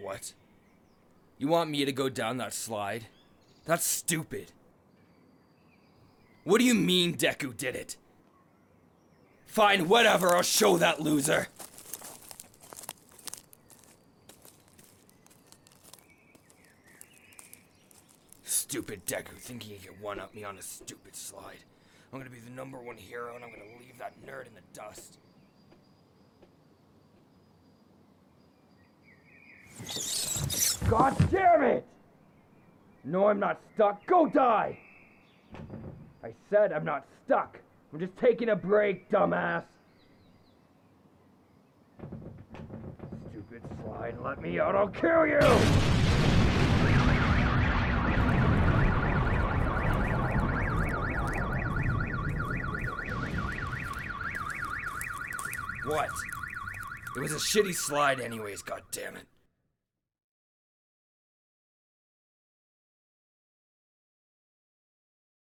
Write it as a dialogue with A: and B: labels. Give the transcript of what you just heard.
A: What? You want me to go down that slide? That's stupid. What do you mean Deku did it? Fine, whatever, I'll show that loser. Stupid Deku thinking he could one up me on a stupid slide. I'm gonna be the number one hero and I'm gonna leave that nerd in the dust. God damn it! No, I'm not stuck. Go die! I said I'm not stuck. I'm just taking a break, dumbass. Stupid slide, let me out, I'll kill you! What? It was a shitty slide anyways, god damn it.